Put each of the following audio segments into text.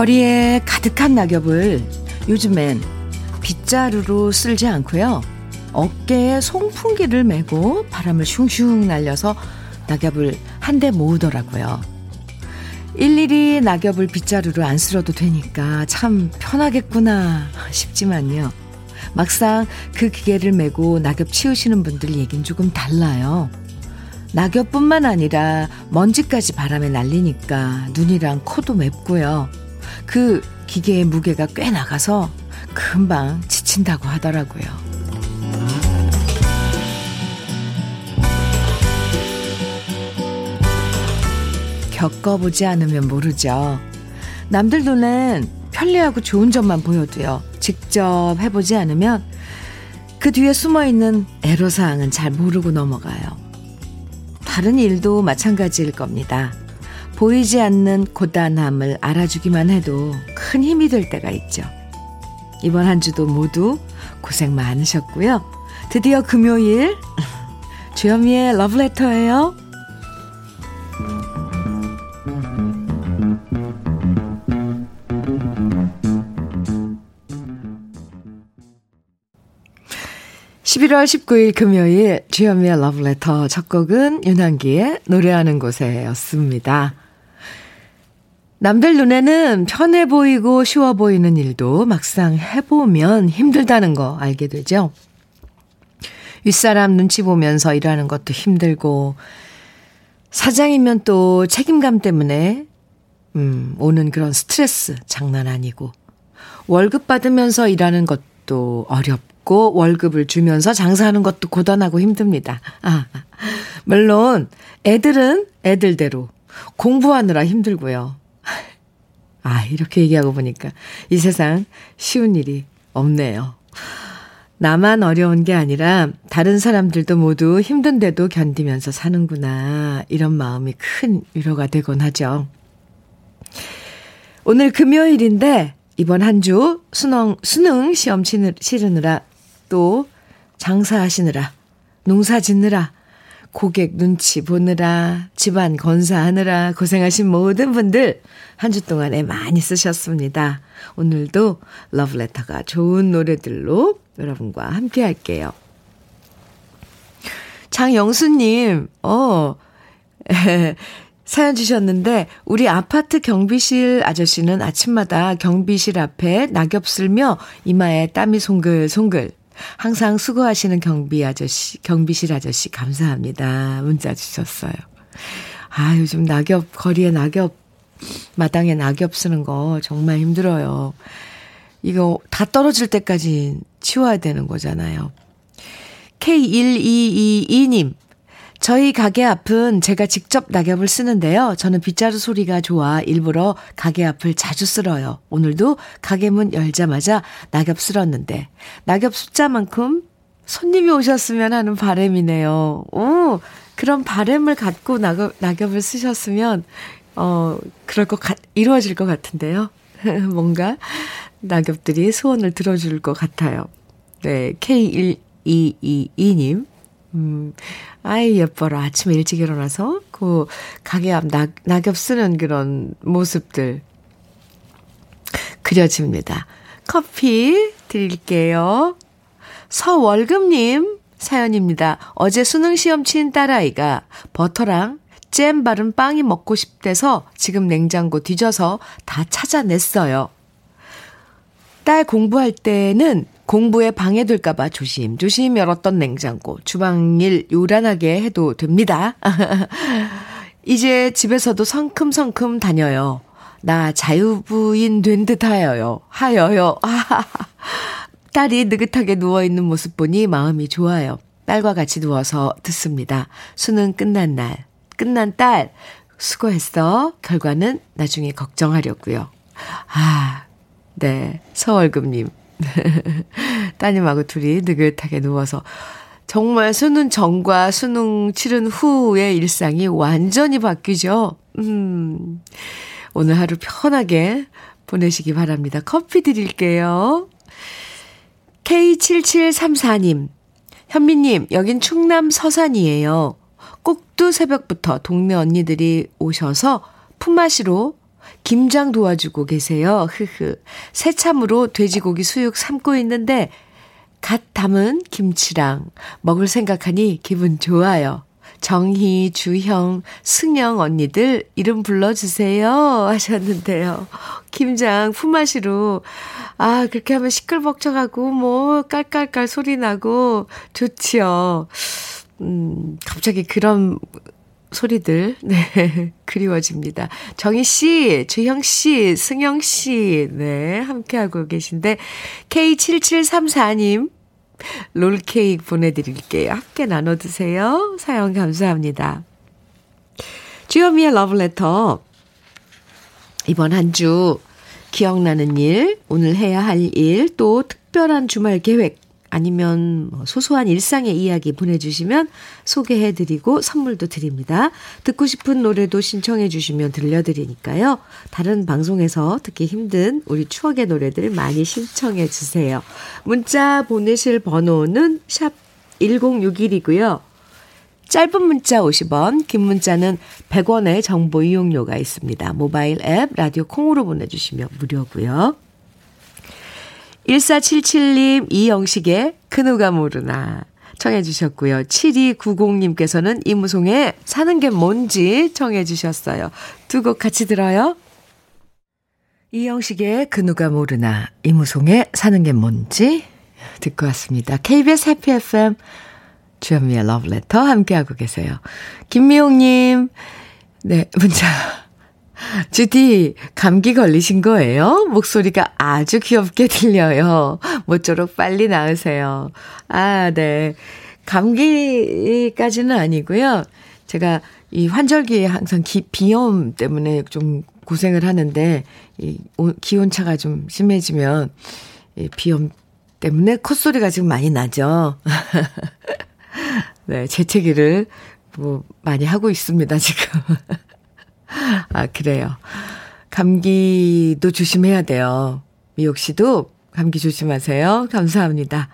거리에 가득한 낙엽을 요즘엔 빗자루로 쓸지 않고요. 어깨에 송풍기를 메고 바람을 슝슝 날려서 낙엽을 한데 모으더라고요. 일일이 낙엽을 빗자루로 안 쓸어도 되니까 참 편하겠구나 싶지만요. 막상 그 기계를 메고 낙엽 치우시는 분들 얘긴 조금 달라요. 낙엽뿐만 아니라 먼지까지 바람에 날리니까 눈이랑 코도 맵고요. 그 기계의 무게가 꽤 나가서 금방 지친다고 하더라고요. 겪어보지 않으면 모르죠. 남들 눈엔 편리하고 좋은 점만 보여도요. 직접 해보지 않으면 그 뒤에 숨어 있는 애로사항은 잘 모르고 넘어가요. 다른 일도 마찬가지일 겁니다. 보이지 않는 고단함을 알아주기만 해도 큰 힘이 될 때가 있죠. 이번 한 주도 모두 고생 많으셨고요. 드디어 금요일 주현미의 러브레터예요. 11월 19일 금요일 주현미의 러브레터 첫 곡은 윤한기의 노래하는 곳에였습니다. 남들 눈에는 편해 보이고 쉬워 보이는 일도 막상 해보면 힘들다는 거 알게 되죠. 윗사람 눈치 보면서 일하는 것도 힘들고, 사장이면 또 책임감 때문에, 음, 오는 그런 스트레스 장난 아니고, 월급 받으면서 일하는 것도 어렵고, 월급을 주면서 장사하는 것도 고단하고 힘듭니다. 아, 물론, 애들은 애들대로 공부하느라 힘들고요. 아, 이렇게 얘기하고 보니까 이 세상 쉬운 일이 없네요. 나만 어려운 게 아니라 다른 사람들도 모두 힘든데도 견디면서 사는구나. 이런 마음이 큰 위로가 되곤 하죠. 오늘 금요일인데 이번 한 주 수능, 수능 시험 치르느라 또 장사하시느라 농사 짓느라 고객 눈치 보느라, 집안 건사하느라 고생하신 모든 분들 한 주 동안에 많이 쓰셨습니다. 오늘도 러브레터가 좋은 노래들로 여러분과 함께 할게요. 장영수님, 어, 사연 주셨는데, 우리 아파트 경비실 아저씨는 아침마다 경비실 앞에 낙엽 쓸며 이마에 땀이 송글송글 항상 수고하시는 경비 아저씨, 경비실 아저씨 감사합니다. 문자 주셨어요. 아, 요즘 낙엽, 거리에 낙엽, 마당에 낙엽 쓰는 거 정말 힘들어요. 이거 다 떨어질 때까지 치워야 되는 거잖아요. K1222님, 저희 가게 앞은 제가 직접 낙엽을 쓰는데요. 저는 빗자루 소리가 좋아 일부러 가게 앞을 자주 쓸어요. 오늘도 가게 문 열자마자 낙엽 쓸었는데 낙엽 숫자만큼 손님이 오셨으면 하는 바램이네요. 오, 그런 바램을 갖고 낙엽, 낙엽을 쓰셨으면 어, 그럴 것 같, 이루어질 것 같은데요. 뭔가 낙엽들이 소원을 들어줄 것 같아요. 네, K1222님. 음, 아이, 예뻐라. 아침에 일찍 일어나서 그 가게 앞 낙, 낙엽 쓰는 그런 모습들 그려집니다. 커피 드릴게요. 서월금님 사연입니다. 어제 수능시험 친 딸아이가 버터랑 잼 바른 빵이 먹고 싶대서 지금 냉장고 뒤져서 다 찾아냈어요. 딸 공부할 때는 공부에 방해될까봐 조심조심 열었던 냉장고. 주방일 요란하게 해도 됩니다. 이제 집에서도 성큼성큼 다녀요. 나 자유부인 된 듯 하여요. 하여요. 딸이 느긋하게 누워있는 모습 보니 마음이 좋아요. 딸과 같이 누워서 듣습니다. 수능 끝난 날. 끝난 딸. 수고했어. 결과는 나중에 걱정하려고요. 아, 네. 서월금님. 따님하고 둘이 느긋하게 누워서 정말 수능 전과 수능 치른 후의 일상이 완전히 바뀌죠. 음, 오늘 하루 편하게 보내시기 바랍니다. 커피 드릴게요. K7734님, 현미님, 여긴 충남 서산이에요. 꼭두 새벽부터 동네 언니들이 오셔서 품마시로 김장 도와주고 계세요. 흐흐. 새참으로 돼지고기 수육 삶고 있는데 갓 담은 김치랑 먹을 생각하니 기분 좋아요. 정희, 주형, 승영 언니들 이름 불러주세요 하셨는데요. 김장 품앗이로 아 그렇게 하면 시끌벅적하고 뭐 깔깔깔 소리 나고 좋지요. 음 갑자기 그런 소리들, 네, 그리워집니다. 정희 씨, 주형 씨, 승영 씨, 네, 함께하고 계신데, K7734님, 롤케이크 보내드릴게요. 함께 나눠 드세요. 사연 감사합니다. 주현미의 러브레터. 이번 한 주 기억나는 일, 오늘 해야 할 일, 또 특별한 주말 계획, 아니면 뭐 소소한 일상의 이야기 보내주시면 소개해드리고 선물도 드립니다. 듣고 싶은 노래도 신청해주시면 들려드리니까요. 다른 방송에서 듣기 힘든 우리 추억의 노래들 많이 신청해주세요. 문자 보내실 번호는 샵 1061이고요. 짧은 문자 50원, 긴 문자는 100원의 정보 이용료가 있습니다. 모바일 앱, 라디오 콩으로 보내주시면 무료고요. 1477님, 이영식의 그 누가 모르나 청해 주셨고요. 7290님께서는 이무송의 사는 게 뭔지 청해 주셨어요. 두 곡 같이 들어요. 이영식의 그 누가 모르나 이무송의 사는 게 뭔지 듣고 왔습니다. KBS 해피 FM 주현미의 러브레터 함께하고 계세요. 김미용님, 네, 문자 주디, 감기 걸리신 거예요? 목소리가 아주 귀엽게 들려요. 모쪼록 빨리 나으세요. 아, 네. 감기까지는 아니고요. 제가 이 환절기에 항상 기, 비염 때문에 좀 고생을 하는데, 이 기온차가 좀 심해지면, 이 비염 때문에 콧소리가 지금 많이 나죠. 네, 재채기를 뭐 많이 하고 있습니다, 지금. 아, 그래요. 감기도 조심해야 돼요. 미옥 씨도 감기 조심하세요. 감사합니다.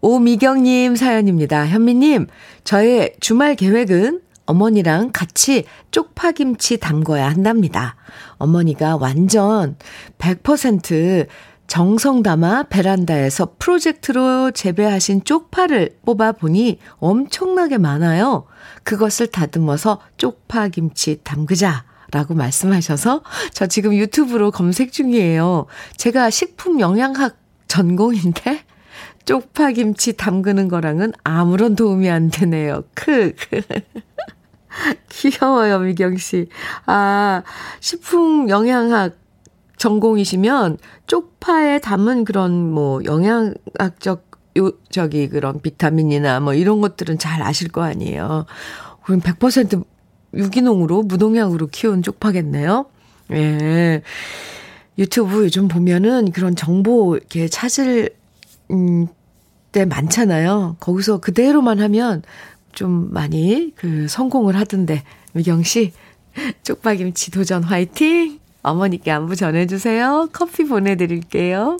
오미경님 사연입니다. 현미님, 저의 주말 계획은 어머니랑 같이 쪽파김치 담궈야 한답니다. 어머니가 완전 100% 정성 담아 베란다에서 프로젝트로 재배하신 쪽파를 뽑아보니 엄청나게 많아요. 그것을 다듬어서 쪽파김치 담그자. 라고 말씀하셔서 저 지금 유튜브로 검색 중이에요. 제가 식품 영양학 전공인데 쪽파김치 담그는 거랑은 아무런 도움이 안 되네요. 크. 귀여워요, 미경 씨. 아, 식품 영양학 전공이시면 쪽파에 담은 그런 뭐 영양학적 요 저기 그런 비타민이나 뭐 이런 것들은 잘 아실 거 아니에요. 그럼 100% 유기농으로 무농약으로 키운 쪽파겠네요. 예. 유튜브 요즘 보면은 그런 정보 이렇게 찾을 음, 때 많잖아요. 거기서 그대로만 하면 좀 많이 그 성공을 하던데 미경 씨 쪽파김치 도전 화이팅! 어머니께 안부 전해주세요. 커피 보내드릴게요.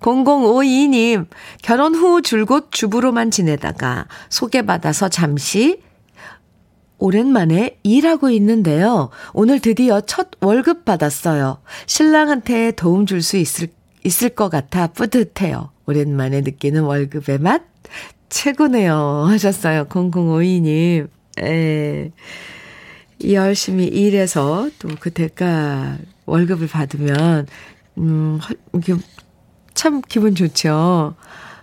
0052님, 결혼 후 줄곧 주부로만 지내다가 소개받아서 잠시 오랜만에 일하고 있는데요. 오늘 드디어 첫 월급 받았어요. 신랑한테 도움 줄 수 있을, 있을 것 같아 뿌듯해요. 오랜만에 느끼는 월급의 맛 최고네요. 하셨어요. 0052님. 에. 열심히 일해서 또 그 대가 월급을 받으면, 음, 참 기분 좋죠.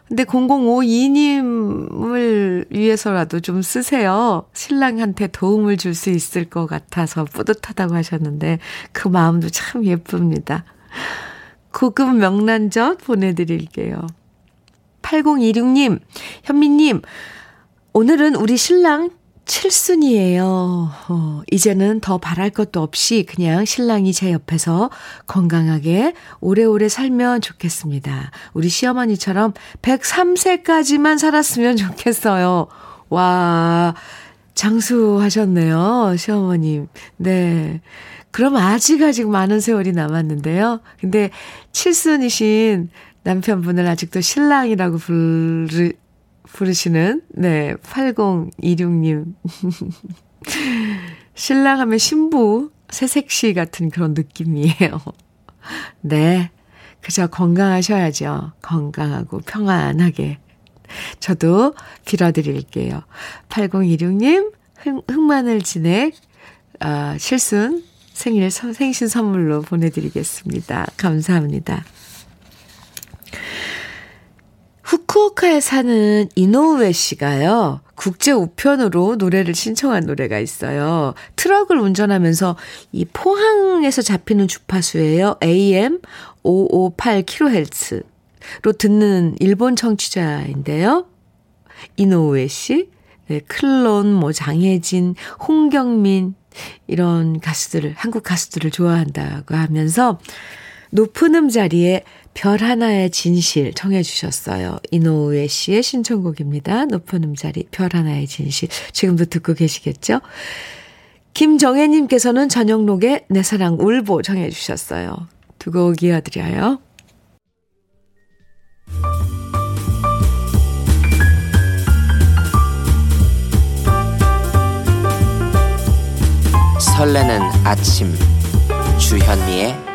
근데 0052님을 위해서라도 좀 쓰세요. 신랑한테 도움을 줄 수 있을 것 같아서 뿌듯하다고 하셨는데 그 마음도 참 예쁩니다. 고급 명란젓 보내드릴게요. 8026님, 현미님, 오늘은 우리 신랑 칠순이에요. 어, 이제는 더 바랄 것도 없이 그냥 신랑이 제 옆에서 건강하게 오래오래 살면 좋겠습니다. 우리 시어머니처럼 103세까지만 살았으면 좋겠어요. 와, 장수하셨네요, 시어머님. 네. 그럼 아직 아직 많은 세월이 남았는데요. 근데 칠순이신 남편분을 아직도 신랑이라고 부르, 부르시는, 네, 8026님. 신랑 하면 신부, 새색시 같은 그런 느낌이에요. 네. 그저 건강하셔야죠. 건강하고 평안하게. 저도 빌어드릴게요. 8026님, 흑, 흑마늘 진액, 어, 실순 생일 생신 선물로 보내드리겠습니다. 감사합니다. 후쿠오카에 사는 이노우에 씨가요. 국제 우편으로 노래를 신청한 노래가 있어요. 트럭을 운전하면서 이 포항에서 잡히는 주파수예요. AM 558kHz로 듣는 일본 청취자인데요. 이노우에 씨, 네, 클론, 뭐 장혜진, 홍경민 이런 가수들을 한국 가수들을 좋아한다고 하면서 높은 음 자리에 별 하나의 진실 청해 주셨어요. 이노우에 씨의 신청곡입니다. 높은 음 자리 별 하나의 진실. 지금도 듣고 계시겠죠? 김정혜님께서는 저녁록에 내 사랑 울보 청해 주셨어요. 두 곡 이어드려요. 설레는 아침 주현미의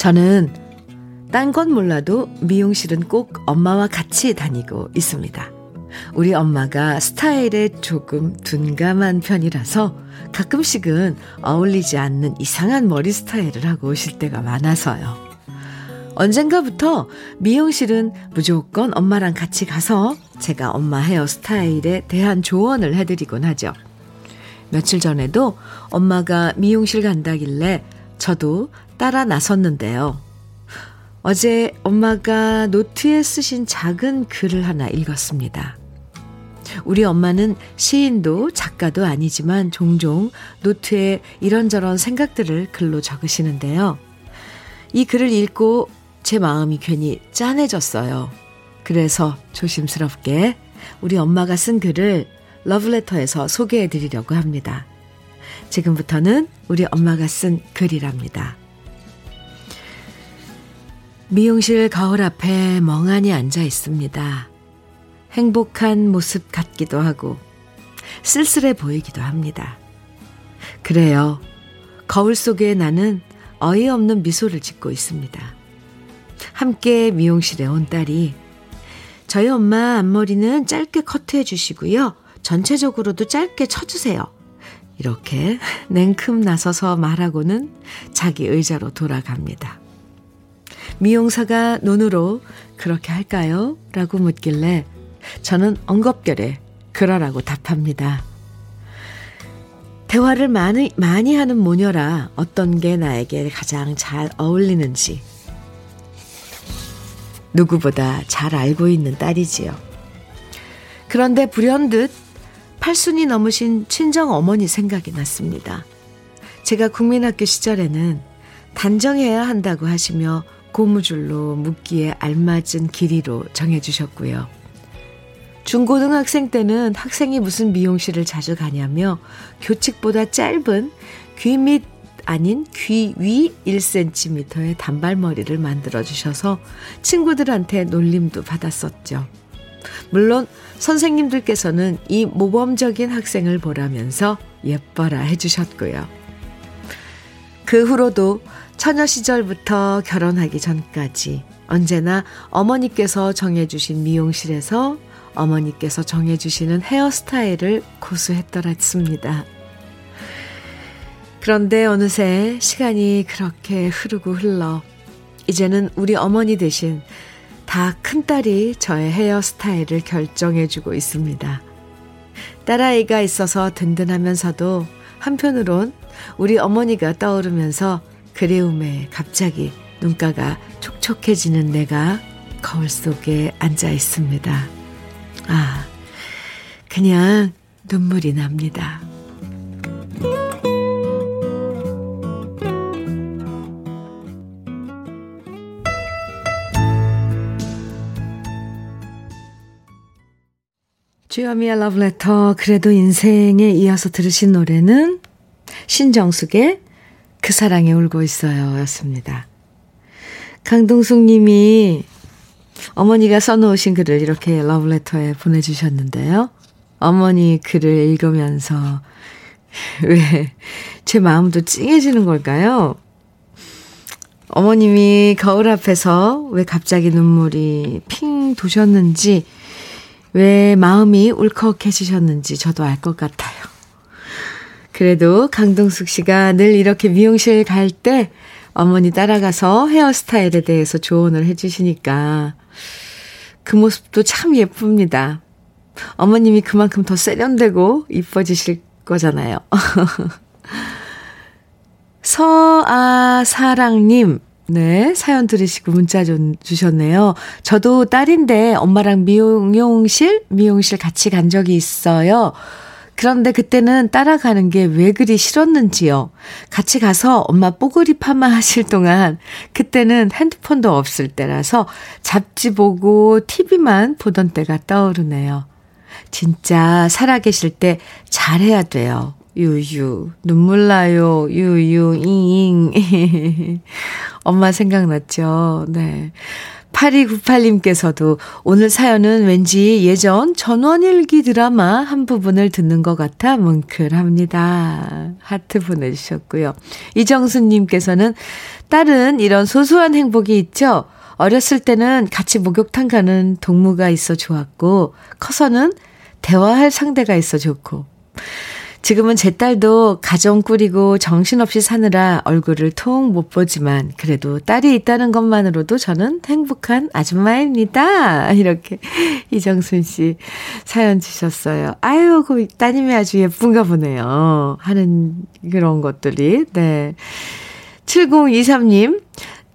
저는 딴 건 몰라도 미용실은 꼭 엄마와 같이 다니고 있습니다. 우리 엄마가 스타일에 조금 둔감한 편이라서 가끔씩은 어울리지 않는 이상한 머리 스타일을 하고 오실 때가 많아서요. 언젠가부터 미용실은 무조건 엄마랑 같이 가서 제가 엄마 헤어스타일에 대한 조언을 해드리곤 하죠. 며칠 전에도 엄마가 미용실 간다길래 저도 따라 나섰는데요. 어제 엄마가 노트에 쓰신 작은 글을 하나 읽었습니다. 우리 엄마는 시인도 작가도 아니지만 종종 노트에 이런저런 생각들을 글로 적으시는데요. 이 글을 읽고 제 마음이 괜히 짠해졌어요. 그래서 조심스럽게 우리 엄마가 쓴 글을 러브레터에서 소개해 드리려고 합니다. 지금부터는 우리 엄마가 쓴 글이랍니다. 미용실 거울 앞에 멍하니 앉아 있습니다. 행복한 모습 같기도 하고 쓸쓸해 보이기도 합니다. 그래요. 거울 속에 나는 어이없는 미소를 짓고 있습니다. 함께 미용실에 온 딸이 저희 엄마 앞머리는 짧게 커트해 주시고요. 전체적으로도 짧게 쳐주세요. 이렇게 냉큼 나서서 말하고는 자기 의자로 돌아갑니다. 미용사가 눈으로 그렇게 할까요? 라고 묻길래 저는 엉겁결에 그러라고 답합니다. 대화를 많이, 많이 하는 모녀라 어떤 게 나에게 가장 잘 어울리는지 누구보다 잘 알고 있는 딸이지요. 그런데 불현듯 팔순이 넘으신 친정 어머니 생각이 났습니다. 제가 국민학교 시절에는 단정해야 한다고 하시며 고무줄로 묶기에 알맞은 길이로 정해주셨고요. 중고등학생 때는 학생이 무슨 미용실을 자주 가냐며 교칙보다 짧은 귀 밑 아닌 귀 위 1cm의 단발머리를 만들어 주셔서 친구들한테 놀림도 받았었죠. 물론 선생님들께서는 이 모범적인 학생을 보라면서 예뻐라 해주셨고요. 그 후로도 처녀 시절부터 결혼하기 전까지 언제나 어머니께서 정해주신 미용실에서 어머니께서 정해주시는 헤어스타일을 고수했더랬습니다. 그런데 어느새 시간이 그렇게 흐르고 흘러 이제는 우리 어머니 대신 다 큰딸이 저의 헤어스타일을 결정해주고 있습니다. 딸아이가 있어서 든든하면서도 한편으론 우리 어머니가 떠오르면서 그리움에 갑자기 눈가가 촉촉해지는 내가 거울 속에 앉아 있습니다. 아, 그냥 눈물이 납니다. 주여미의 러브레터 그래도 인생에 이어서 들으신 노래는 신정숙의 그 사랑에 울고 있어요 였습니다. 강동숙 님이 어머니가 써놓으신 글을 이렇게 러브레터에 보내주셨는데요. 어머니 글을 읽으면서 왜 제 마음도 찡해지는 걸까요? 어머님이 거울 앞에서 왜 갑자기 눈물이 핑 도셨는지 왜 마음이 울컥해지셨는지 저도 알 것 같아요. 그래도 강동숙 씨가 늘 이렇게 미용실 갈 때 어머니 따라가서 헤어스타일에 대해서 조언을 해주시니까 그 모습도 참 예쁩니다. 어머님이 그만큼 더 세련되고 이뻐지실 거잖아요. 서아사랑님, 네, 사연 들으시고 문자 좀 주셨네요. 저도 딸인데 엄마랑 미용실, 미용실 같이 간 적이 있어요. 그런데 그때는 따라가는 게 왜 그리 싫었는지요. 같이 가서 엄마 뽀글이 파마 하실 동안 그때는 핸드폰도 없을 때라서 잡지 보고 TV만 보던 때가 떠오르네요. 진짜 살아계실 때 잘해야 돼요. 유유, 눈물 나요. 유유, 잉잉. 엄마 생각났죠. 네. 8298님께서도 오늘 사연은 왠지 예전 전원일기 드라마 한 부분을 듣는 것 같아 뭉클합니다. 하트 보내주셨고요. 이정수님께서는 딸은 이런 소소한 행복이 있죠. 어렸을 때는 같이 목욕탕 가는 동무가 있어 좋았고, 커서는 대화할 상대가 있어 좋고, 지금은 제 딸도 가정 꾸리고 정신없이 사느라 얼굴을 통 못 보지만 그래도 딸이 있다는 것만으로도 저는 행복한 아줌마입니다. 이렇게 이정순 씨 사연 주셨어요. 아유, 그 따님이 아주 예쁜가 보네요. 하는 그런 것들이. 네. 7023님,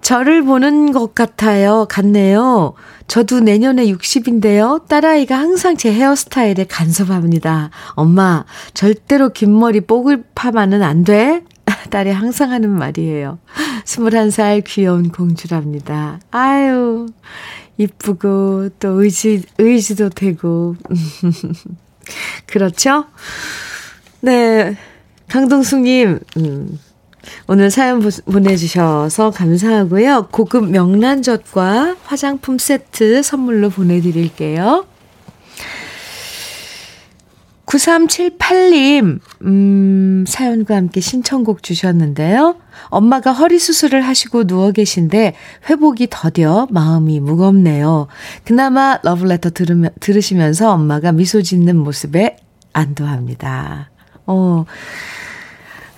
저를 보는 것 같아요. 같네요. 저도 내년에 60인데요. 딸아이가 항상 제 헤어스타일에 간섭합니다. 엄마, 절대로 긴 머리 뽀글 파마는 안 돼? 딸이 항상 하는 말이에요. 21살 귀여운 공주랍니다. 아유, 이쁘고, 또 의지, 의지도 되고. 그렇죠? 네. 강동숙님, 음, 오늘 사연 보내주셔서 감사하고요. 고급 명란젓과 화장품 세트 선물로 보내드릴게요. 9378님, 음, 사연과 함께 신청곡 주셨는데요. 엄마가 허리 수술을 하시고 누워 계신데 회복이 더뎌 마음이 무겁네요. 그나마 러블레터 들으면, 들으시면서 엄마가 미소 짓는 모습에 안도합니다. 어,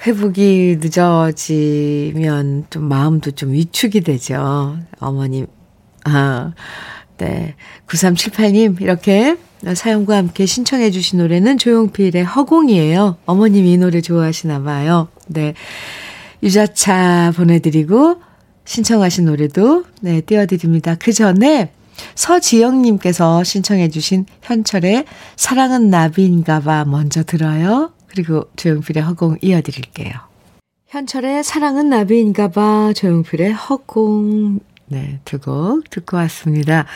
회복이 늦어지면 좀 마음도 좀 위축이 되죠. 어머님. 아, 네. 9378님, 이렇게 사연과 함께 신청해 주신 노래는 조용필의 허공이에요. 어머님이 이 노래 좋아하시나 봐요. 네. 유자차 보내드리고, 신청하신 노래도, 네, 띄워드립니다. 그 전에 서지영님께서 신청해 주신 현철의 사랑은 나비인가 봐 먼저 들어요. 그리고 조용필의 허공 이어드릴게요. 현철의 사랑은 나비인가 봐 조용필의 허공 네, 두 곡 듣고 왔습니다.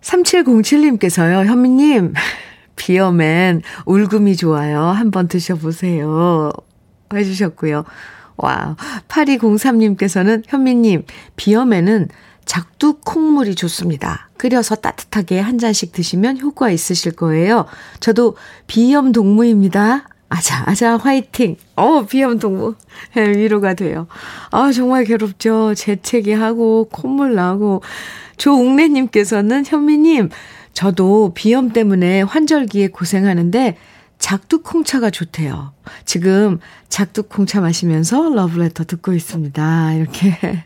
3707님께서요. 현미님 비어맨 울금이 좋아요. 한번 드셔보세요. 해주셨고요. 와, 8203님께서는 현미님 비어맨은 작두 콩물이 좋습니다. 끓여서 따뜻하게 한 잔씩 드시면 효과 있으실 거예요. 저도 비염 동무입니다. 아자, 아자, 화이팅! 어, 비염 동무. 네, 위로가 돼요. 아, 정말 괴롭죠. 재채기 하고, 콧물 나고. 조웅래님께서는 현미님, 저도 비염 때문에 환절기에 고생하는데, 작두콩차가 좋대요. 지금 작두콩차 마시면서 러브레터 듣고 있습니다. 이렇게.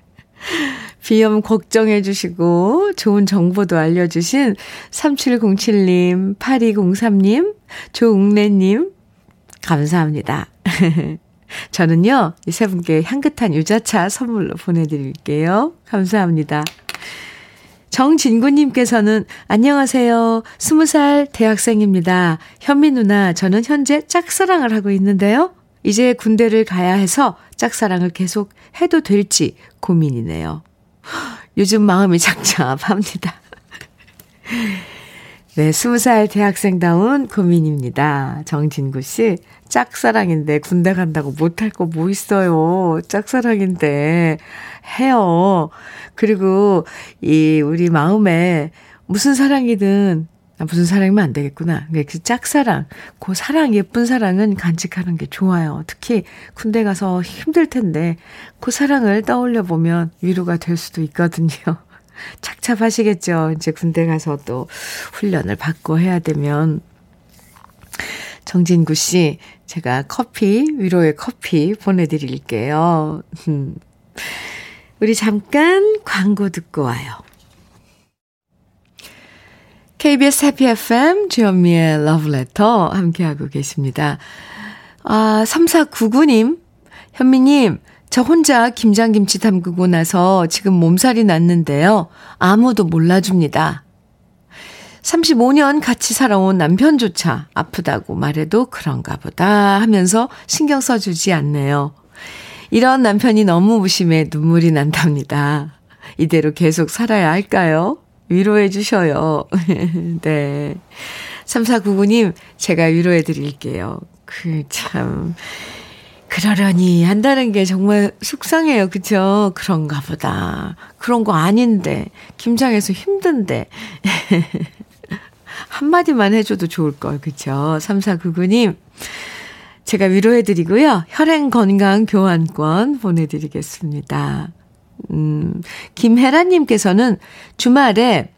비염 걱정해 주시고 좋은 정보도 알려주신 3707님, 8203님, 조웅래님, 감사합니다. 저는요, 이 세 분께 향긋한 유자차 선물로 보내드릴게요. 감사합니다. 정진구님께서는 안녕하세요. 20살 대학생입니다. 현미 누나, 저는 현재 짝사랑을 하고 있는데요. 이제 군대를 가야 해서 짝사랑을 계속 해도 될지 고민이네요. 요즘 마음이 착잡합니다. 네, 20살 대학생다운 고민입니다. 정진구 씨, 짝사랑인데 군대 간다고 못할 거 뭐 있어요. 짝사랑인데 해요. 그리고 이 우리 마음에 무슨 사랑이든 아, 무슨 사랑이면 안 되겠구나. 그 짝사랑, 그 사랑, 예쁜 사랑은 간직하는 게 좋아요. 특히 군대 가서 힘들 텐데, 그 사랑을 떠올려 보면 위로가 될 수도 있거든요. 착잡하시겠죠. 이제 군대 가서 또 훈련을 받고 해야 되면. 정진구 씨, 제가 커피, 위로의 커피 보내드릴게요. 우리 잠깐 광고 듣고 와요. KBS 해피 FM 주현미의 러브레터 함께하고 계십니다. 아, 3499님, 현미님, 저 혼자 김장김치 담그고 나서 지금 몸살이 났는데요. 아무도 몰라줍니다. 35년 같이 살아온 남편조차 아프다고 말해도 그런가 보다 하면서 신경 써주지 않네요. 이런 남편이 너무 무심해 눈물이 난답니다. 이대로 계속 살아야 할까요? 위로해 주셔요. 네. 3499님, 제가 위로해 드릴게요. 그, 참. 그러려니 한다는 게 정말 속상해요. 그죠? 그런가 보다. 그런 거 아닌데. 김장해서 힘든데. 한마디만 해줘도 좋을 걸. 그쵸? 3499님. 제가 위로해드리고요. 혈행 건강 교환권 보내드리겠습니다. 음, 김혜라님께서는 주말에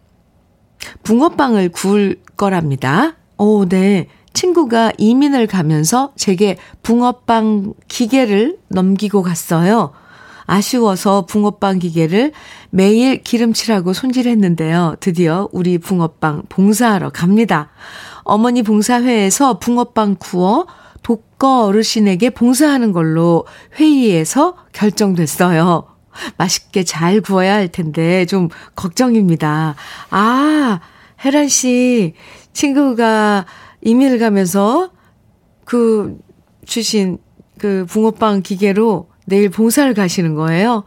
붕어빵을 구울 거랍니다. 오, 네. 친구가 이민을 가면서 제게 붕어빵 기계를 넘기고 갔어요. 아쉬워서 붕어빵 기계를 매일 기름칠하고 손질했는데요. 드디어 우리 붕어빵 봉사하러 갑니다. 어머니 봉사회에서 붕어빵 구워 독거 어르신에게 봉사하는 걸로 회의에서 결정됐어요. 맛있게 잘 구워야 할 텐데 좀 걱정입니다. 아, 혜란 씨 친구가 이민을 가면서 그 주신 그 붕어빵 기계로 내일 봉사를 가시는 거예요.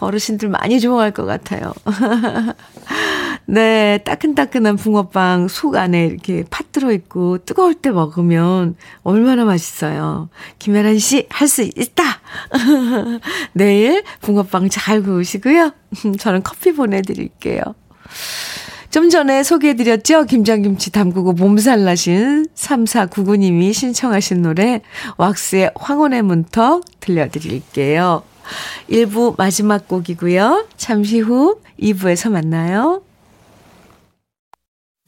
어르신들 많이 좋아할 것 같아요. 네, 따끈따끈한 붕어빵 속 안에 이렇게 팥 들어있고 뜨거울 때 먹으면 얼마나 맛있어요. 김혜란 씨, 할 수 있다! 내일 붕어빵 잘 구우시고요. 저는 커피 보내드릴게요. 좀 전에 소개해드렸죠? 김장김치 담그고 몸살 나신 3499님이 신청하신 노래 왁스의 황혼의 문턱 들려드릴게요. 1부 마지막 곡이고요. 잠시 후 2부에서 만나요.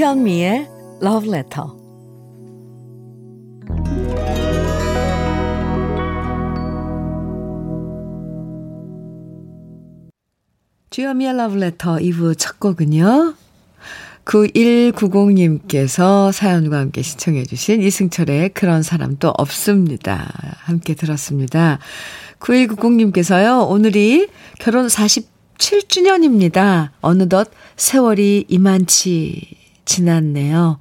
주현미의 Love Letter 주여미의 러브레터 2부 첫 곡은요. 9190님께서 사연과 함께 신청해 주신 이승철의 그런 사람도 없습니다. 함께 들었습니다. 9190님께서요. 오늘이 결혼 47주년입니다. 어느덧 세월이 이만치 지났네요.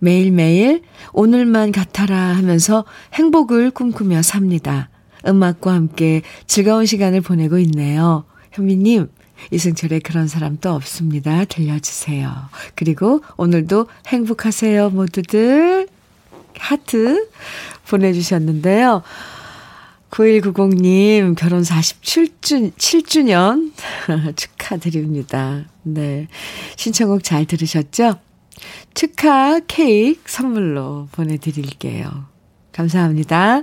매일매일 오늘만 같아라 하면서 행복을 꿈꾸며 삽니다. 음악과 함께 즐거운 시간을 보내고 있네요. 현미님, 이승철의 그런 사람 도 없습니다. 들려주세요. 그리고 오늘도 행복하세요, 모두들. 하트 보내주셨는데요. 9190님, 결혼 47주, 7주년 축하드립니다. 네. 신청곡 잘 들으셨죠? 축하 케이크 선물로 보내드릴게요. 감사합니다.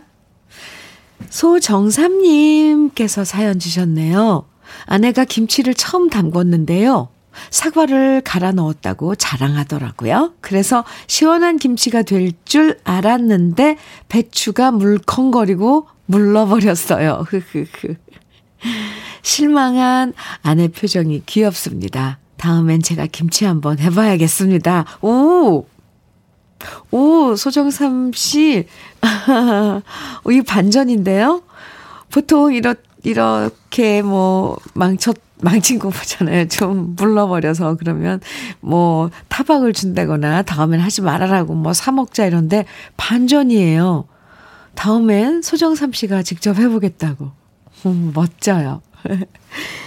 소정삼님께서 사연 주셨네요. 아내가 김치를 처음 담궜는데요. 사과를 갈아 넣었다고 자랑하더라고요. 그래서 시원한 김치가 될 줄 알았는데 배추가 물컹거리고 물러버렸어요. 흐흐흐. 실망한 아내 표정이 귀엽습니다. 다음엔 제가 김치 한번 해봐야겠습니다. 오! 오, 소정삼 씨. 이 반전인데요? 보통 이렇, 이렇게 뭐, 망쳤, 망친 거 보잖아요. 좀 물러버려서 그러면 뭐 타박을 준다거나 다음엔 하지 말아라고 뭐 사먹자 이런데 반전이에요. 다음엔 소정삼 씨가 직접 해보겠다고. 음, 멋져요.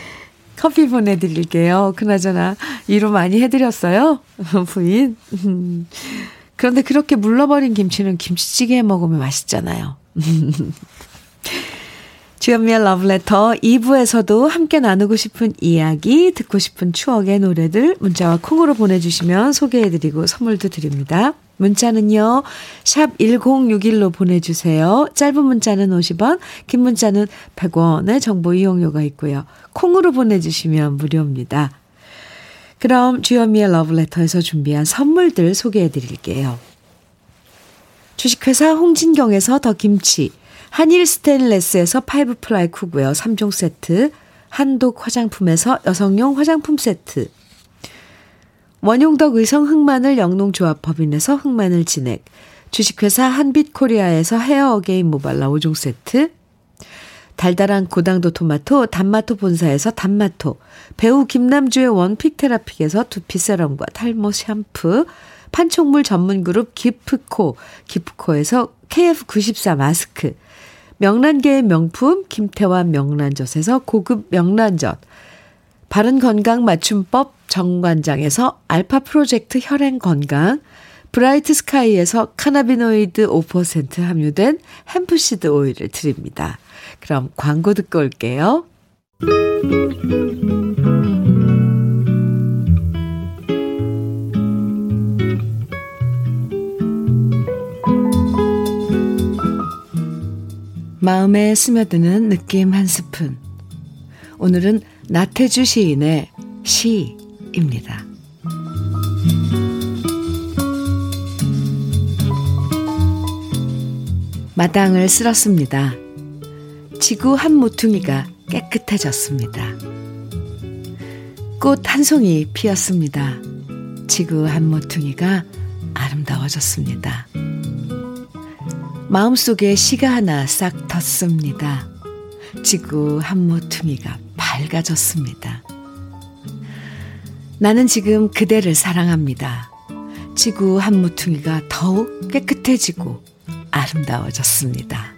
커피 보내드릴게요. 그나저나, 이로 많이 해드렸어요? 부인? 그런데 그렇게 물러버린 김치는 김치찌개 에 먹으면 맛있잖아요. 주연미의 러브레터 2부에서도 함께 나누고 싶은 이야기, 듣고 싶은 추억의 노래들 문자와 콩으로 보내주시면 소개해드리고 선물도 드립니다. 문자는요, 샵 1061로 보내주세요. 짧은 문자는 50원, 긴 문자는 100원의 정보 이용료가 있고요. 콩으로 보내주시면 무료입니다. 그럼 주현미의 러브레터에서 준비한 선물들 소개해 드릴게요. 주식회사 홍진경에서 더 김치, 한일 스테인레스에서 five ply cookware 3종 세트, 한독 화장품에서 여성용 화장품 세트, 원용덕 의성 흑마늘 영농조합 법인에서 흑마늘 진액, 주식회사 한빛코리아에서 헤어 어게인 모발라 5종 세트, 달달한 고당도 토마토 단마토 본사에서 단마토, 배우 김남주의 원픽 테라픽에서 두피 세럼과 탈모 샴푸, 판촉물 전문 그룹 기프코, 기프코에서 KF94 마스크, 명란계의 명품 김태환 명란젓에서 고급 명란젓, 바른 건강 맞춤법 정관장에서 알파 프로젝트 혈행 건강, 브라이트 스카이에서 cannabinoid 5% 함유된 hemp seed 오일을 드립니다. 그럼 광고 듣고 올게요. 마음에 스며드는 느낌 한 스푼. 오늘은 나태주 시인의 시입니다. 마당을 쓸었습니다. 지구 한 모퉁이가 깨끗해졌습니다. 꽃 한 송이 피었습니다. 지구 한 모퉁이가 아름다워졌습니다. 마음속에 시가 하나 싹 텄습니다. 지구 한 모퉁이가 밝아졌습니다. 나는 지금 그대를 사랑합니다. 지구 한 모퉁이가 더욱 깨끗해지고 아름다워졌습니다.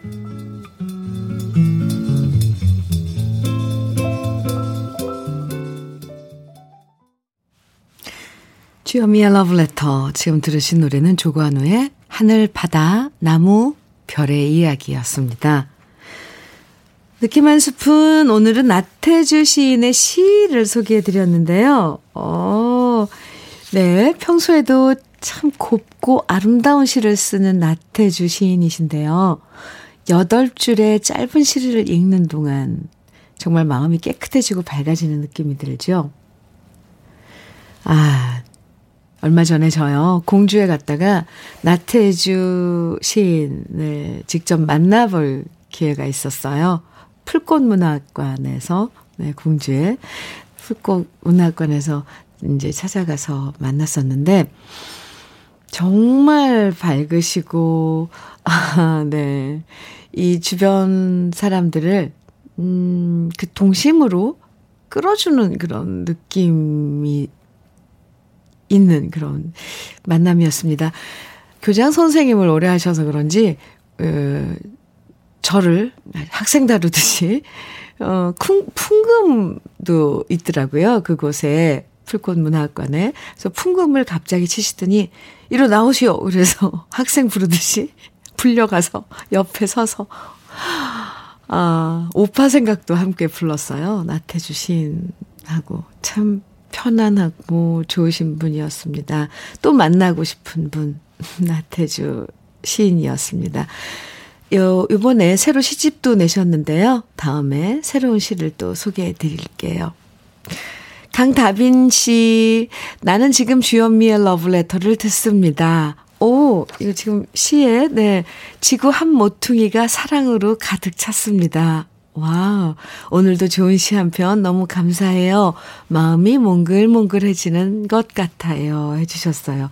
주여미의 러브레터. 지금 들으신 노래는 조관우의 하늘, 바다, 나무, 별의 이야기였습니다. 느낌 한 스푼, 오늘은 나태주 시인의 시를 소개해 드렸는데요. 어, 네, 평소에도 참 곱고 아름다운 시를 쓰는 나태주 시인이신데요. 여덟 줄의 짧은 시를 읽는 동안 정말 마음이 깨끗해지고 밝아지는 느낌이 들죠. 아, 얼마 전에 저요, 공주에 갔다가 나태주 시인을 직접 만나볼 기회가 있었어요. 풀꽃문학관에서, 네, 공주에 풀꽃문학관에서 이제 찾아가서 만났었는데, 정말 밝으시고, 아, 네. 이 주변 사람들을, 음, 그 동심으로 끌어주는 그런 느낌이 있는 그런 만남이었습니다. 교장 선생님을 오래 하셔서 그런지, 어, 저를 학생 다루듯이, 어, 쿵, 풍금도 있더라고요. 그곳에, 풀꽃문화학관에. 그래서 풍금을 갑자기 치시더니, 이리 나오시오. 그래서 학생 부르듯이 불려가서 옆에 서서, 아, 오빠 생각도 함께 불렀어요. 나태주 시인하고. 참 편안하고 좋으신 분이었습니다. 또 만나고 싶은 분, 나태주 시인이었습니다. 요, 요번에 새로 시집도 내셨는데요. 다음에 새로운 시를 또 소개해 드릴게요. 강다빈 씨, 나는 지금 주현미의 러브레터를 듣습니다. 오, 이거 지금 시에, 네, 지구 한 모퉁이가 사랑으로 가득 찼습니다. 와, 오늘도 좋은 시 한 편 너무 감사해요. 마음이 몽글몽글해지는 것 같아요. 해주셨어요.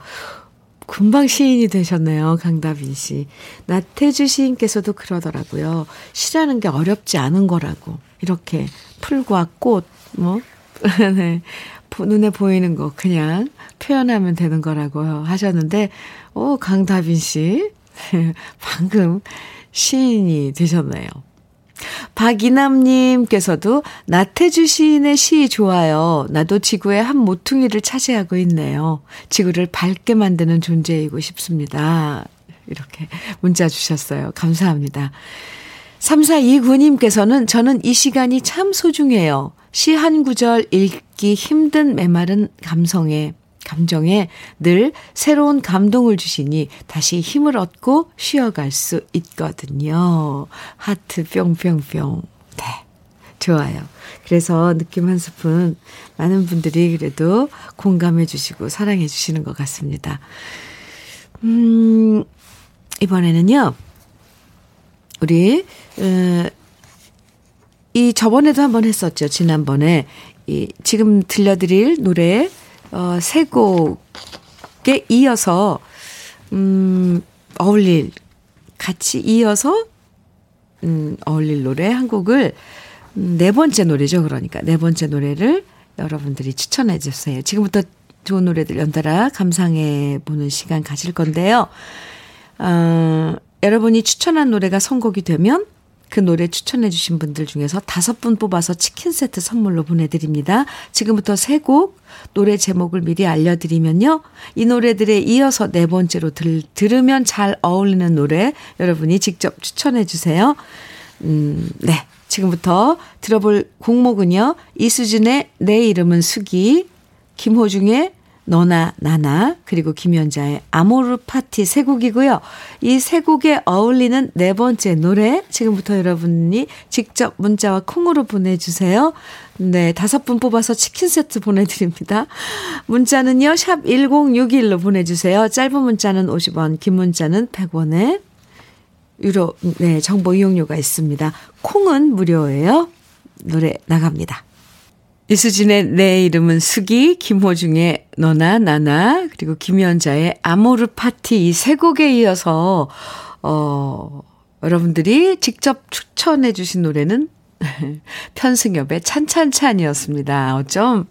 금방 시인이 되셨네요. 강다빈 씨. 나태주 시인께서도 그러더라고요. 시라는 게 어렵지 않은 거라고. 이렇게 풀과 꽃, 뭐, 네. 눈에 보이는 거 그냥 표현하면 되는 거라고 하셨는데, 오, 강다빈 씨. 방금 시인이 되셨네요. 박이남님께서도 나태주 시인의 시 좋아요. 나도 지구의 한 모퉁이를 차지하고 있네요. 지구를 밝게 만드는 존재이고 싶습니다. 이렇게 문자 주셨어요. 감사합니다. 3429님께서는 저는 이 시간이 참 소중해요. 시 한 구절 읽기 힘든 메마른 감성에 감정에 늘 새로운 감동을 주시니 다시 힘을 얻고 쉬어갈 수 있거든요. 하트 뿅뿅뿅. 네. 좋아요. 그래서 느낌 한 스푼 많은 분들이 그래도 공감해 주시고 사랑해 주시는 것 같습니다. 음, 이번에는요, 우리, 어, 이 저번에도 한번 했었죠. 지난번에. 이 지금 들려드릴 노래 어, 세 곡에 이어서, 음, 어울릴, 같이 이어서, 음, 어울릴 노래 한 곡을, 음, 네 번째 노래죠. 그러니까 네 번째 노래를 여러분들이 추천해 주세요. 지금부터 좋은 노래들 연달아 감상해 보는 시간 가질 건데요. 어, 여러분이 추천한 노래가 선곡이 되면 그 노래 추천해 주신 분들 중에서 다섯 분 뽑아서 치킨 세트 선물로 보내드립니다. 지금부터 세 곡 노래 제목을 미리 알려드리면요. 이 노래들에 이어서 네 번째로 들, 들으면 잘 어울리는 노래 여러분이 직접 추천해 주세요. 음, 네. 지금부터 들어볼 곡목은요. 이수진의 내 이름은 수기, 김호중의 너나 나나 그리고 김연자의 아모르 파티 세 곡이고요. 이 세 곡에 어울리는 네 번째 노래 지금부터 여러분이 직접 문자와 콩으로 보내주세요. 네, 다섯 분 뽑아서 치킨 세트 보내드립니다. 문자는요, 샵 1061로 보내주세요. 짧은 문자는 50원, 긴 문자는 100원에 유로, 네, 정보 이용료가 있습니다. 콩은 무료예요. 노래 나갑니다. 이수진의 내 이름은 수기, 김호중의 너나 나나, 그리고 김연자의 아모르 파티 이 세 곡에 이어서, 어, 여러분들이 직접 추천해 주신 노래는 편승엽의 찬찬찬이었습니다. 어쩜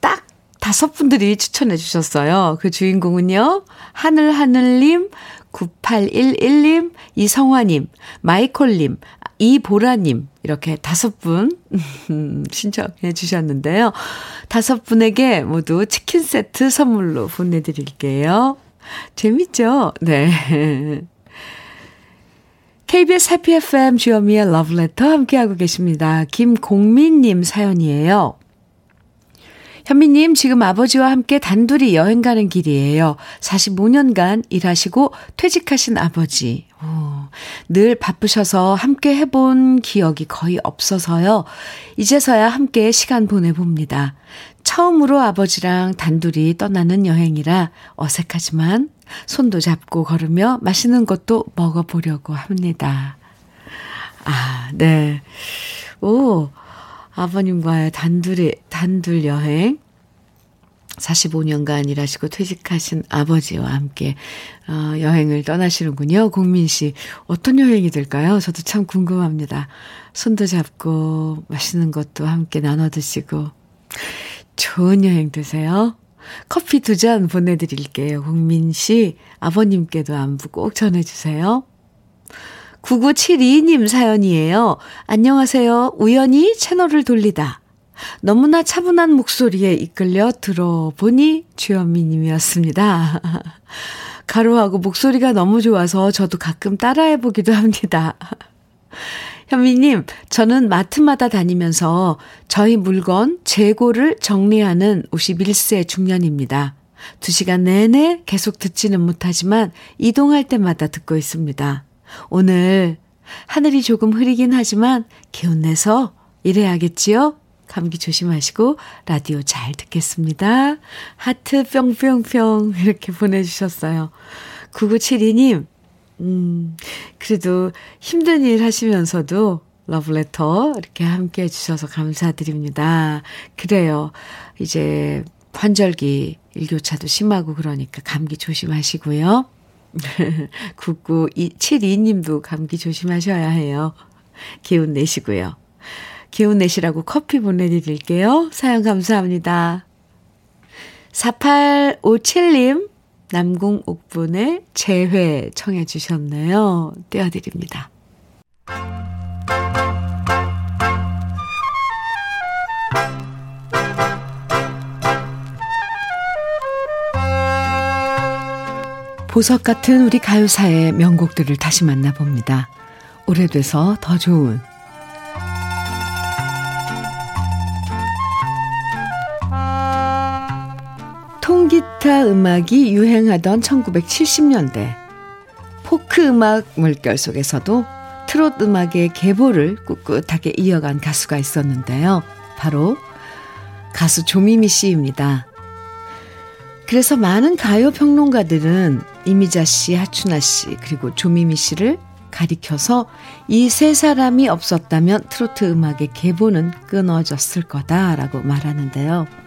딱 다섯 분들이 추천해 주셨어요. 그 주인공은요, 하늘하늘님, 9811님, 이성화님, 마이콜님, 이보라님, 이렇게 다섯 분 신청해 주셨는데요. 다섯 분에게 모두 치킨 세트 선물로 보내드릴게요. 재밌죠? 네. KBS 해피 FM 주현미의 러브레터 함께하고 계십니다. 김공민님 사연이에요. 현미님, 지금 아버지와 함께 단둘이 여행 가는 길이에요. 45년간 일하시고 퇴직하신 아버지. 오, 늘 바쁘셔서 함께 해본 기억이 거의 없어서요. 이제서야 함께 시간 보내봅니다. 처음으로 아버지랑 단둘이 떠나는 여행이라 어색하지만 손도 잡고 걸으며 맛있는 것도 먹어보려고 합니다. 아, 네. 오, 아버님과의 단둘이, 단둘 여행. 45년간 일하시고 퇴직하신 아버지와 함께 어, 여행을 떠나시는군요. 공민 씨. 어떤 여행이 될까요? 저도 참 궁금합니다. 손도 잡고 맛있는 것도 함께 나눠 드시고 좋은 여행 되세요. 커피 두 잔 보내드릴게요. 공민 씨. 아버님께도 안부 꼭 전해주세요. 9972님 사연이에요. 안녕하세요. 우연히 채널을 돌리다. 너무나 차분한 목소리에 이끌려 들어보니 주현미 님이었습니다. 가로하고 목소리가 너무 좋아서 저도 가끔 따라해보기도 합니다. 현미님, 저는 마트마다 다니면서 저희 물건 재고를 정리하는 51세 중년입니다. 두 시간 내내 계속 듣지는 못하지만 이동할 때마다 듣고 있습니다. 오늘 하늘이 조금 흐리긴 하지만 기운내서 일해야겠지요? 감기 조심하시고 라디오 잘 듣겠습니다. 하트 뿅뿅뿅 이렇게 보내주셨어요. 9972님, 음, 그래도 힘든 일 하시면서도 러브레터 이렇게 함께 해주셔서 감사드립니다. 그래요. 이제 환절기 일교차도 심하고 그러니까 감기 조심하시고요. 9972님도 감기 조심하셔야 해요. 기운 내시고요. 기운 내시라고 커피 보내드릴게요. 사연 감사합니다. 4857님, 남궁 옥분의 재회 청해 주셨네요. 띄워드립니다. 보석 같은 우리 가요사의 명곡들을 다시 만나봅니다. 오래돼서 더 좋은 기타 음악이 유행하던 1970년대 포크 음악 물결 속에서도 트롯 음악의 계보를 꿋꿋하게 이어간 가수가 있었는데요. 바로 가수 조미미 씨입니다. 그래서 많은 가요 평론가들은 이미자 씨, 하춘아 씨, 그리고 조미미 씨를 가리켜서 이 세 사람이 없었다면 트로트 음악의 계보는 끊어졌을 거다라고 말하는데요.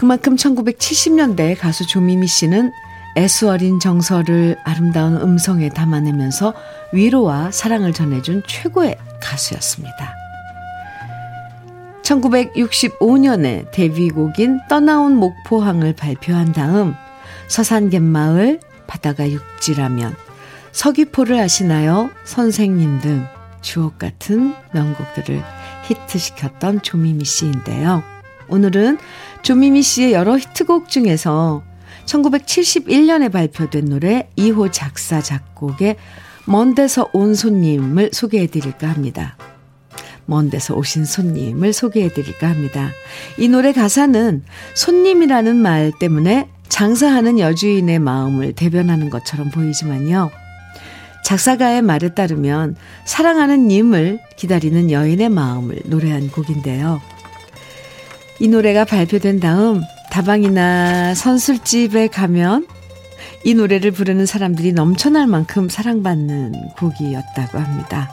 그만큼 1970년대 가수 조미미 씨는 애수 어린 정서를 아름다운 음성에 담아내면서 위로와 사랑을 전해준 최고의 가수였습니다. 1965년에 데뷔곡인 떠나온 목포항을 발표한 다음 서산갯마을, 바다가 육지라면, 서귀포를 아시나요? 선생님 등 주옥 같은 명곡들을 히트시켰던 조미미 씨인데요. 오늘은 조미미 씨의 여러 히트곡 중에서 1971년에 발표된 노래 2호 작사 작곡의 먼 데서 온 손님을 소개해 드릴까 합니다. 먼 데서 오신 손님을 소개해 드릴까 합니다. 이 노래 가사는 손님이라는 말 때문에 장사하는 여주인의 마음을 대변하는 것처럼 보이지만요. 작사가의 말에 따르면 사랑하는 님을 기다리는 여인의 마음을 노래한 곡인데요. 이 노래가 발표된 다음 다방이나 선술집에 가면 이 노래를 부르는 사람들이 넘쳐날 만큼 사랑받는 곡이었다고 합니다.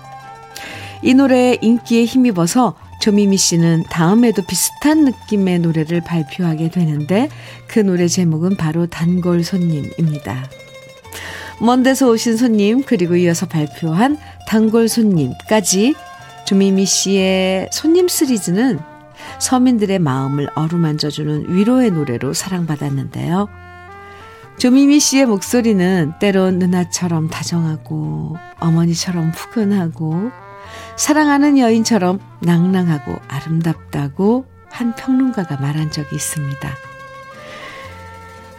이 노래의 인기에 힘입어서 조미미 씨는 다음에도 비슷한 느낌의 노래를 발표하게 되는데 그 노래 제목은 바로 단골 손님입니다. 먼 데서 오신 손님 그리고 이어서 발표한 단골 손님까지 조미미 씨의 손님 시리즈는 서민들의 마음을 어루만져주는 위로의 노래로 사랑받았는데요. 조미미 씨의 목소리는 때론 누나처럼 다정하고 어머니처럼 푸근하고 사랑하는 여인처럼 낭랑하고 아름답다고 한 평론가가 말한 적이 있습니다.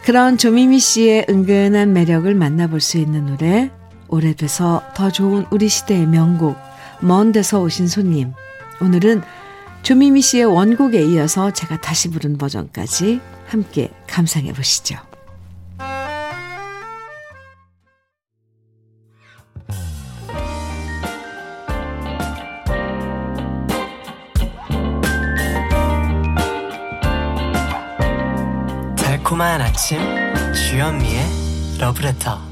그런 조미미 씨의 은근한 매력을 만나볼 수 있는 노래, 오래돼서 더 좋은 우리 시대의 명곡, 먼 데서 오신 손님. 오늘은 조미미 씨의 원곡에 이어서 제가 다시 부른 버전까지 함께 감상해 보시죠. 달콤한 아침 주현미의 러브레터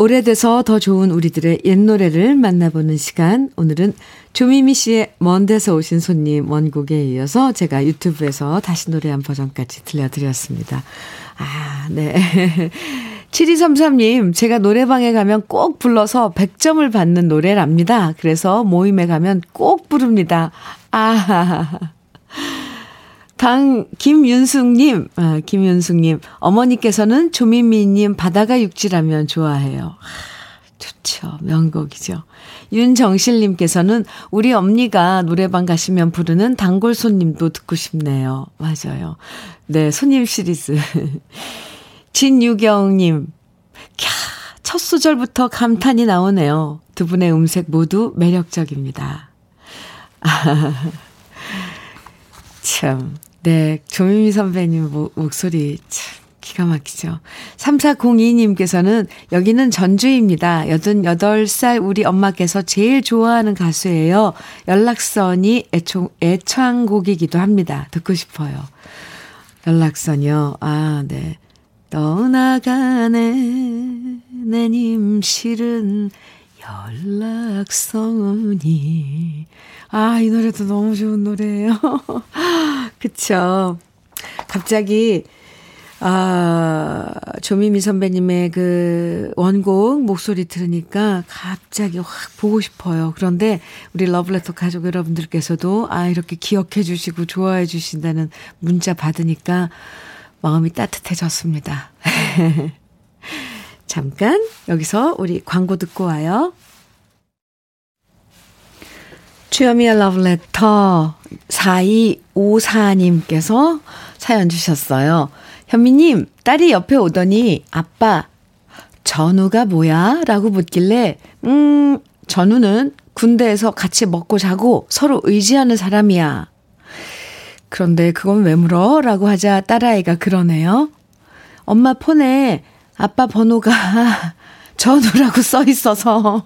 오래돼서 더 좋은 우리들의 옛 노래를 만나보는 시간. 오늘은 조미미 씨의 먼 데서 오신 손님 원곡에 이어서 제가 유튜브에서 다시 노래한 버전까지 들려드렸습니다. 아, 네. 7233님, 제가 노래방에 가면 꼭 불러서 100점을 받는 노래랍니다. 그래서 모임에 가면 꼭 부릅니다. 아, 당, 김윤숙님, 아, 김윤숙님, 어머니께서는 조민미님 바다가 육지라면 좋아해요. 좋죠. 명곡이죠. 윤정실님께서는 우리 엄니가 노래방 가시면 부르는 단골 손님도 듣고 싶네요. 맞아요. 네, 손님 시리즈. 진유경님, 캬, 첫 소절부터 감탄이 나오네요. 두 분의 음색 모두 매력적입니다. 아, 참. 네, 조미미 선배님 모, 목소리 참 기가 막히죠. 3402님께서는 여기는 전주입니다. 88살 우리 엄마께서 제일 좋아하는 가수예요. 연락선이 애초, 애창곡이기도 합니다. 듣고 싶어요. 연락선이요. 아, 네. 떠나가네, 내님 실은 연락선이. 아, 이 노래도 너무 좋은 노래예요. 그쵸. 갑자기, 아, 조미미 선배님의 그 원곡 목소리 들으니까 갑자기 확 보고 싶어요. 그런데 우리 러블레터 가족 여러분들께서도 아, 이렇게 기억해 주시고 좋아해 주신다는 문자 받으니까 마음이 따뜻해졌습니다. 잠깐 여기서 우리 광고 듣고 와요. 주여미의 러브레터 4254님께서 사연 주셨어요. 현미님, 딸이 옆에 오더니 아빠, 전우가 뭐야? 라고 묻길래, 음, 전우는 군대에서 같이 먹고 자고 서로 의지하는 사람이야. 그런데 그건 왜 물어? 라고 하자 딸아이가 그러네요. 엄마 폰에 아빠 번호가 전우라고 써 있어서.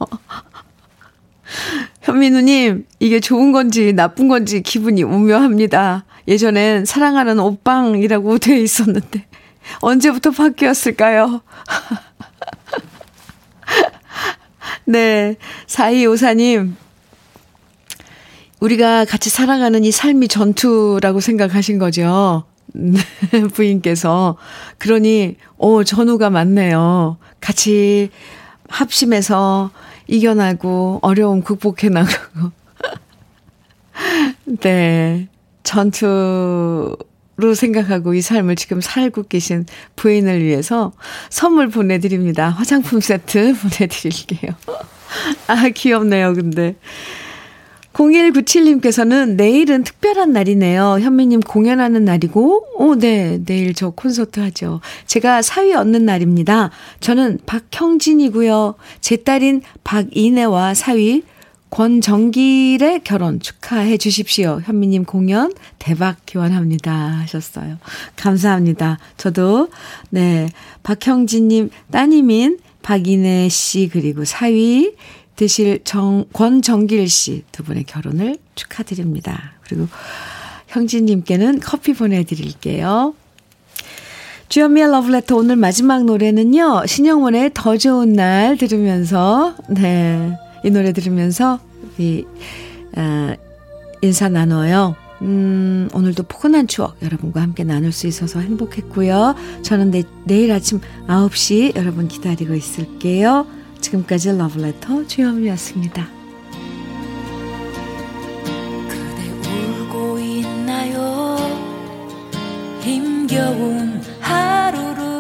현민우님, 이게 좋은 건지 나쁜 건지 기분이 오묘합니다. 예전엔 사랑하는 오빵이라고 되어 있었는데, 언제부터 바뀌었을까요? 네, 4254님, 우리가 같이 살아가는 이 삶이 전투라고 생각하신 거죠. 부인께서. 그러니, 오, 전우가 맞네요. 같이 합심해서 이겨나고, 어려움 극복해 나가고. 네. 전투로 생각하고 이 삶을 지금 살고 계신 부인을 위해서 선물 보내드립니다. 화장품 세트 보내드릴게요. 아, 귀엽네요, 근데. 0197님께서는 내일은 특별한 날이네요. 현미님 공연하는 날이고, 오, 네, 내일 저 콘서트 하죠. 제가 사위 얻는 날입니다. 저는 박형진이고요. 제 딸인 박인혜와 사위 권정길의 결혼 축하해 주십시오. 현미님 공연 대박 기원합니다. 하셨어요. 감사합니다. 저도, 네, 박형진님 따님인 박인혜 씨, 그리고 사위, 되실 정, 권정길 씨 두 분의 결혼을 축하드립니다. 그리고 형진님께는 커피 보내드릴게요. 주현미의 러브레터 오늘 마지막 노래는요. 신영원의 더 좋은 날 들으면서 네. 이 노래 들으면서 이 어, 인사 나눠요. 음, 오늘도 포근한 추억 여러분과 함께 나눌 수 있어서 행복했고요. 저는 내, 내일 아침 9시 여러분 기다리고 있을게요. 지금까지 러브레터 주현미였습니다. 그대 울고 있나요? 힘겨운 하루를